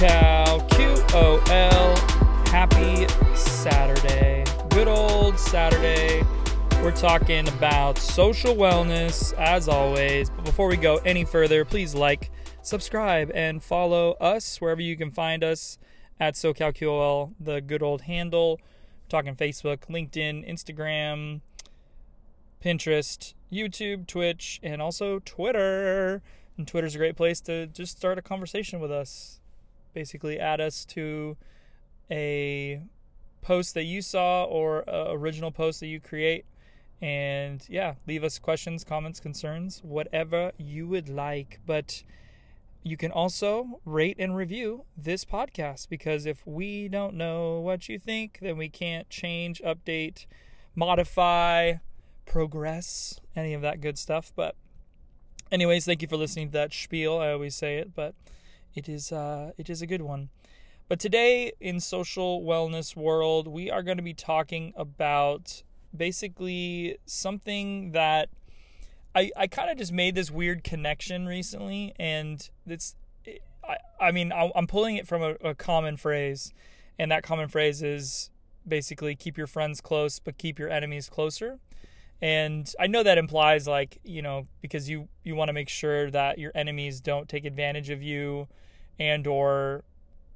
SoCal QOL. Happy Saturday. Good old Saturday. We're talking about social wellness as always. But before we go any further, please like, subscribe, and follow us wherever you can find us at SoCal QOL, the good old handle. We're talking Facebook, LinkedIn, Instagram, Pinterest, YouTube, Twitch, and also Twitter. And Twitter's a great place to just start a conversation with us. Basically, add us to a post that you saw or original post that you create. And yeah, leave us questions, comments, concerns, whatever you would like. But you can also rate and review this podcast because if we don't know what you think, then we can't change, update, modify, progress, any of that good stuff. But anyways, thank you for listening to that spiel. I always say it, but it is uh, it is a good one. But today in social wellness world, we are going to be talking about basically something that I I kind of just made this weird connection recently, and it's I I mean I'm pulling it from a, a common phrase, and that common phrase is basically keep your friends close but keep your enemies closer and i know that implies like you know because you you want to make sure that your enemies don't take advantage of you and or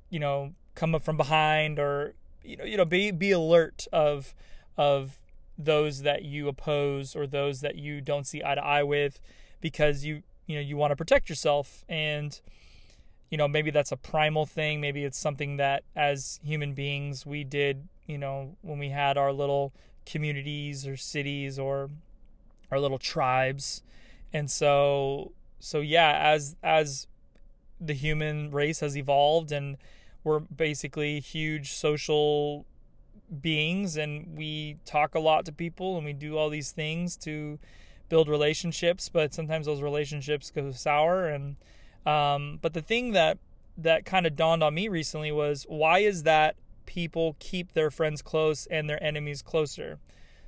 you know come up from behind or you know you know be be alert of of those that you oppose or those that you don't see eye to eye with because you you know you want to protect yourself. And you know maybe that's a primal thing. Maybe it's something that as human beings we did you know when we had our little communities or cities or our little tribes. And so so yeah as as the human race has evolved and we're basically huge social beings and we talk a lot to people and we do all these things to build relationships but sometimes those relationships go sour. And um, but the thing that that kind of dawned on me recently was why is that people keep their friends close and their enemies closer.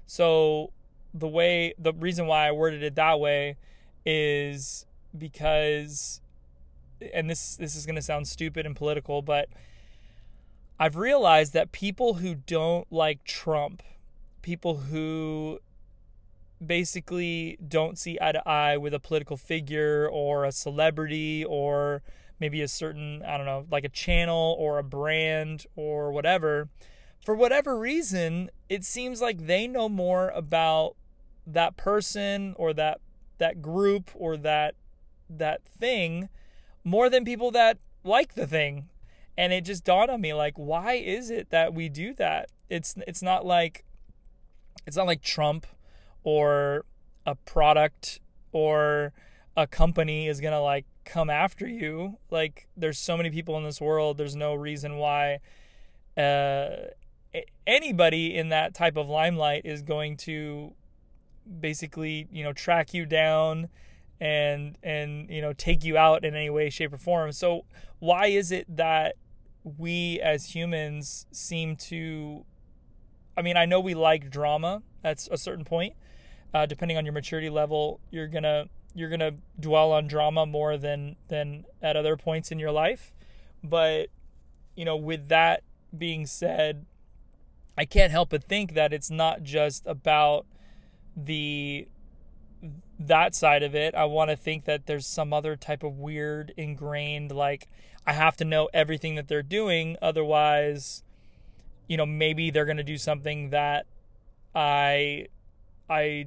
So the way the reason why i worded it that way is because and this this is going to sound stupid and political but I've realized that people who don't like Trump, people who basically don't see eye to eye with a political figure or a celebrity or maybe a certain, I don't know, like a channel or a brand or whatever, for whatever reason, it seems like they know more about that person or that that group or that that thing more than people that like the thing. And it just dawned on me like why is it that we do that? It's it's not like it's not like Trump or a product or a company is going to like come after you like there's so many people in this world there's no reason why uh anybody in that type of limelight is going to basically you know track you down and and you know take you out in any way shape or form so why is it that we as humans seem to I mean, I know we like drama at a certain point. Uh, depending on your maturity level, you're gonna you're gonna dwell on drama more than than at other points in your life. But you know, with that being said, I can't help but think that it's not just about the that side of it. I want to think that there's some other type of weird ingrained like I have to know everything that they're doing otherwise you know maybe they're going to do something that I I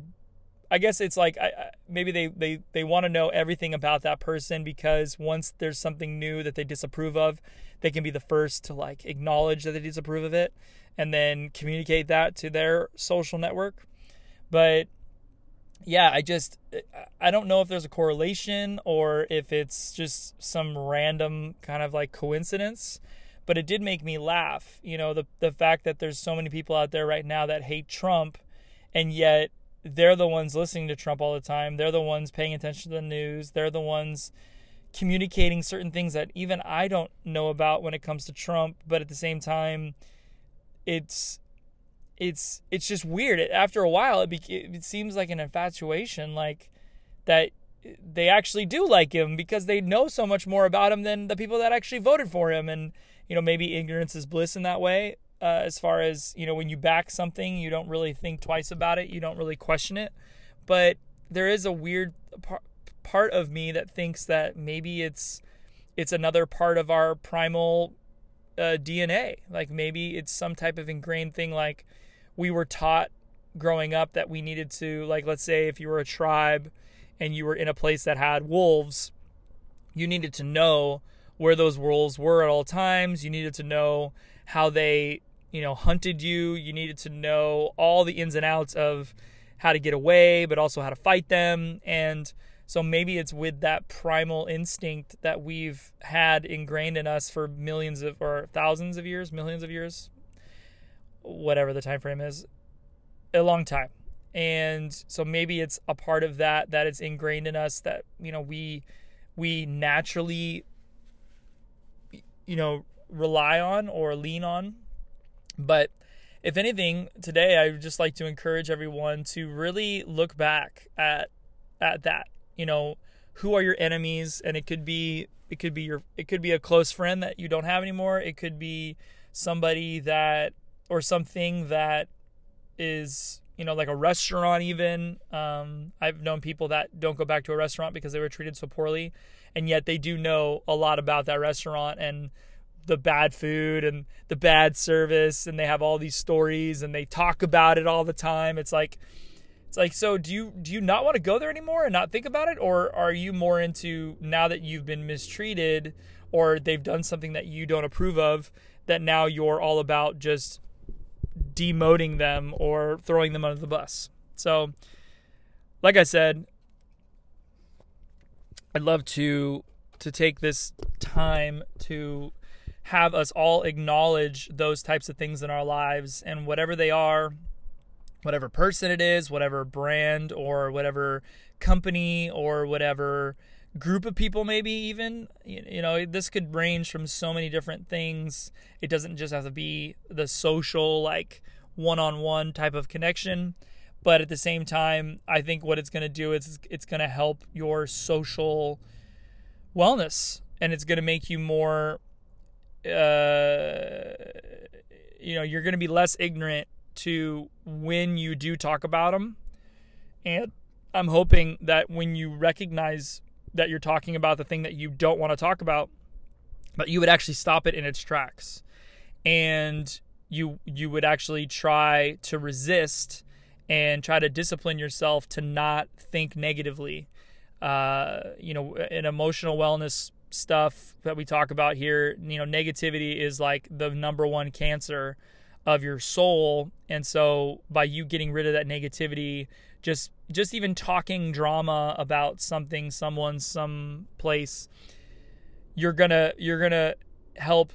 I guess it's like I, maybe they they they want to know everything about that person because once there's something new that they disapprove of, they can be the first to like acknowledge that they disapprove of it and then communicate that to their social network. But yeah, I just I don't know if there's a correlation or if it's just some random kind of like coincidence, but it did make me laugh. You know, the the fact that there's so many people out there right now that hate Trump and yet they're the ones listening to Trump all the time. They're the ones paying attention to the news. They're the ones communicating certain things that even I don't know about when it comes to Trump, but at the same time it's it's it's just weird. After a while, it, be, it seems like an infatuation, like that they actually do like him because they know so much more about him than the people that actually voted for him and you know maybe ignorance is bliss in that way uh, as far as you know when you back something you don't really think twice about it you don't really question it. But there is a weird par- part of me that thinks that maybe it's it's another part of our primal uh, DNA like maybe it's some type of ingrained thing like we were taught growing up that we needed to like let's say if you were a tribe and you were in a place that had wolves you needed to know where those wolves were at all times. You needed to know how they you know hunted you. You needed to know all the ins and outs of how to get away but also how to fight them. And so maybe it's with that primal instinct that we've had ingrained in us for millions of or thousands of years millions of years whatever the time frame is a long time. And so maybe it's a part of that that it's ingrained in us that you know we we naturally you know rely on or lean on but if anything today i would just like to encourage everyone to really look back at at that you know who are your enemies? And it could be it could be your it could be a close friend that you don't have anymore. It could be somebody that or something that is you know like a restaurant even. Um, i've known people that don't go back to a restaurant because they were treated so poorly and yet they do know a lot about that restaurant. And the bad food and the bad service and they have all these stories and they talk about it all the time it's like it's like so do you do you not want to go there anymore and not think about it or are you more into now that you've been mistreated or they've done something that you don't approve of that now you're all about just demoting them or throwing them under the bus. So, like I said, I'd love to to take this time to have us all acknowledge those types of things in our lives and whatever they are, whatever person it is, whatever brand or whatever company or whatever group of people maybe even you know this could range from so many different things. It doesn't just have to be the social like one-on-one type of connection but at the same time i think what it's going to do is it's going to help your social wellness and it's going to make you more uh, you know you're going to be less ignorant to when you do talk about them and i'm hoping that when you recognize that you're talking about the thing that you don't want to talk about, but you would actually stop it in its tracks. And you you would actually try to resist and try to discipline yourself to not think negatively. Uh, you know, in emotional wellness stuff that we talk about here, you know, negativity is like the number one cancer of your soul. And so by you getting rid of that negativity, just just even talking drama about something someone some place you're gonna you're gonna help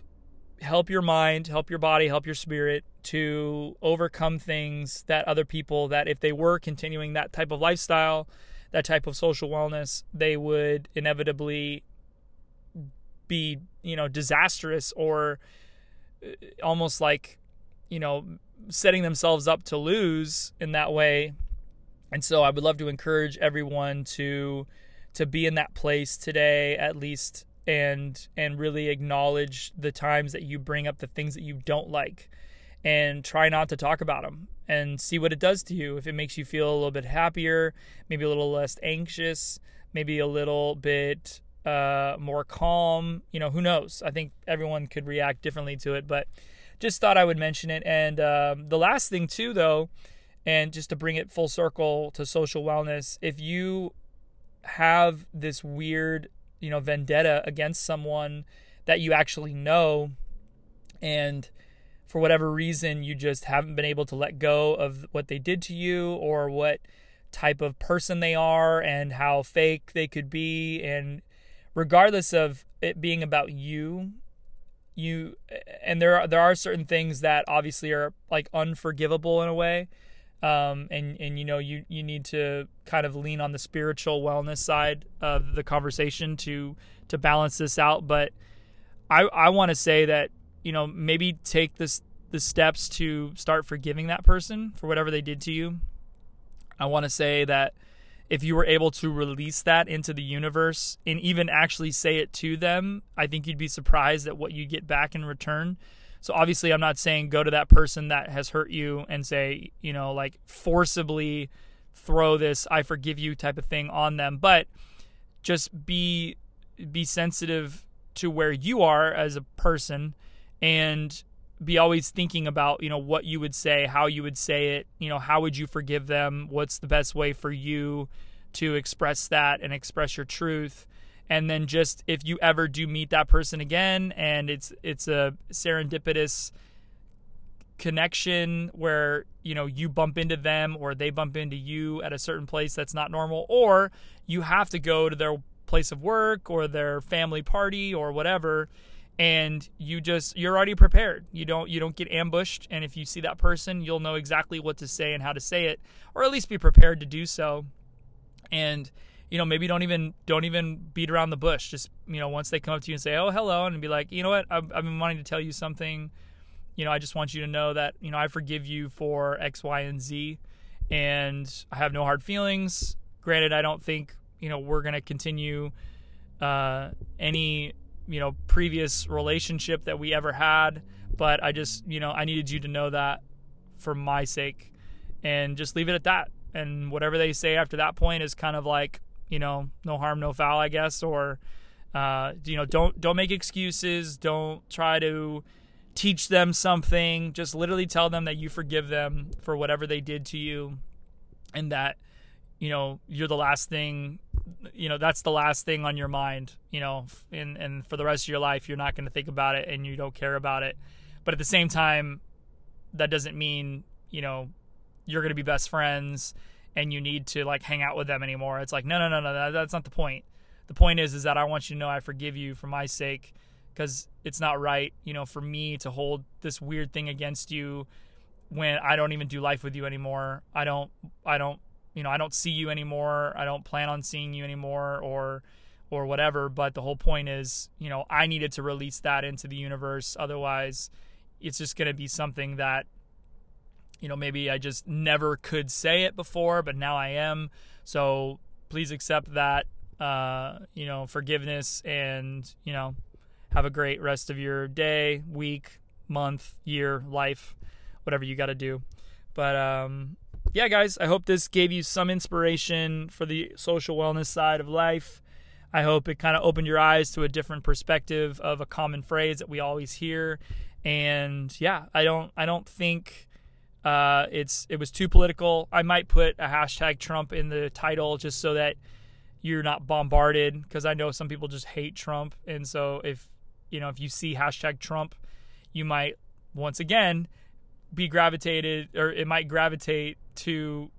help your mind help your body help your spirit to overcome things that other people that if they were continuing that type of lifestyle that type of social wellness they would inevitably be you know disastrous or uh, almost like you know setting themselves up to lose in that way. And so I would love to encourage everyone to to be in that place today at least and and really acknowledge the times that you bring up the things that you don't like and try not to talk about them and see what it does to you. If it makes you feel a little bit happier maybe a little less anxious maybe a little bit uh, more calm you know who knows? I think everyone could react differently to it but just thought i would mention it. And um, the last thing too though and just to bring it full circle to social wellness, if you have this weird, you know, vendetta against someone that you actually know and for whatever reason you just haven't been able to let go of what they did to you or what type of person they are and how fake they could be and regardless of it being about you you and there are there are certain things that obviously are like unforgivable in a way um, and and you know you you need to kind of lean on the spiritual wellness side of the conversation to to balance this out. But I I want to say that you know maybe take this the steps to start forgiving that person for whatever they did to you. I want to say that if you were able to release that into the universe and even actually say it to them, I think you'd be surprised at what you get back in return. So obviously, I'm not saying go to that person that has hurt you and say, you know, like forcibly throw this "I forgive you" type of thing on them, but just be be sensitive to where you are as a person and be always thinking about you know what you would say how you would say it you know how would you forgive them? What's the best way for you to express that and express your truth? And then just if you ever do meet that person again and it's it's a serendipitous connection where you know you bump into them or they bump into you at a certain place that's not normal or you have to go to their place of work or their family party or whatever and you just you're already prepared. You don't you don't get ambushed. And if you see that person you'll know exactly what to say and how to say it or at least be prepared to do so. And you know maybe don't even don't even beat around the bush. Just you know once they come up to you and say oh hello and be like you know what? I've, I've been wanting to tell you something. You know i just want you to know that you know i forgive you for x y and z and i have no hard feelings. Granted i don't think you know we're going to continue uh, any you know previous relationship that we ever had but i just you know i needed you to know that for my sake and just leave it at that. And whatever they say after that point is kind of like you know no harm no foul i guess or uh, you know don't don't make excuses. Don't try to teach them something. Just literally tell them that you forgive them for whatever they did to you and that you know you're the last thing you know that's the last thing on your mind you know and and for the rest of your life. You're not going to think about it and you don't care about it. But at the same time that doesn't mean you know you're going to be best friends and you need to like hang out with them anymore. It's like no no no no that's not the point. The point is is that i want you to know i forgive you for my sake because it's not right you know for me to hold this weird thing against you when i don't even do life with you anymore. I don't i don't you know, I don't see you anymore. I don't plan on seeing you anymore or or whatever, but the whole point is, you know, I needed to release that into the universe otherwise it's just going to be something that you know, maybe I just never could say it before, but now I am. So please accept that uh, you know, forgiveness and, you know, have a great rest of your day, week, month, year, life, whatever you got to do. But um yeah, guys, I hope this gave you some inspiration for the social wellness side of life. I hope it kind of opened your eyes to a different perspective of a common phrase that we always hear. And yeah, I don't I don't think uh, it's it was too political. I might put a hashtag Trump in the title just so that you're not bombarded because I know some people just hate Trump, and so if you know if you see hashtag Trump, you might once again be gravitated or it might gravitate to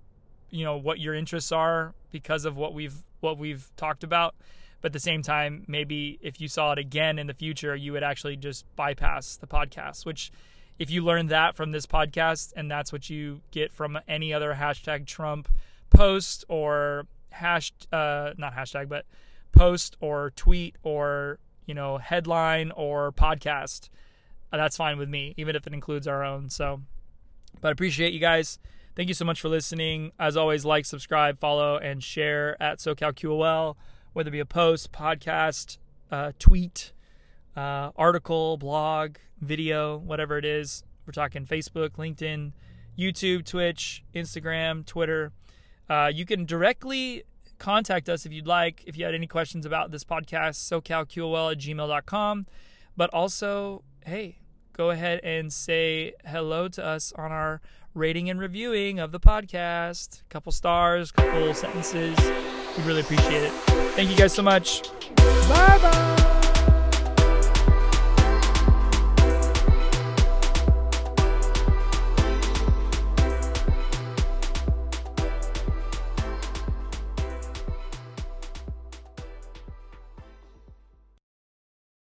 you know what your interests are because of what we've what we've talked about. But at the same time maybe if you saw it again in the future you would actually just bypass the podcast which if you learn that from this podcast and that's what you get from any other hashtag trump post or hash uh not hashtag but post or tweet or you know headline or podcast that's fine with me, even if it includes our own. So, but I appreciate you guys. Thank you so much for listening. As always, like, subscribe, follow, and share at SoCalQOL, whether it be a post, podcast, uh, tweet, uh, article, blog, video, whatever it is. We're talking Facebook, LinkedIn, YouTube, Twitch, Instagram, Twitter. Uh, you can directly contact us if you'd like. If you had any questions about this podcast, socalqol at gmail.com. But also, hey, go ahead and say hello to us on our rating and reviewing of the podcast. A couple stars, couple sentences. We really appreciate it. Thank you guys so much. Bye bye.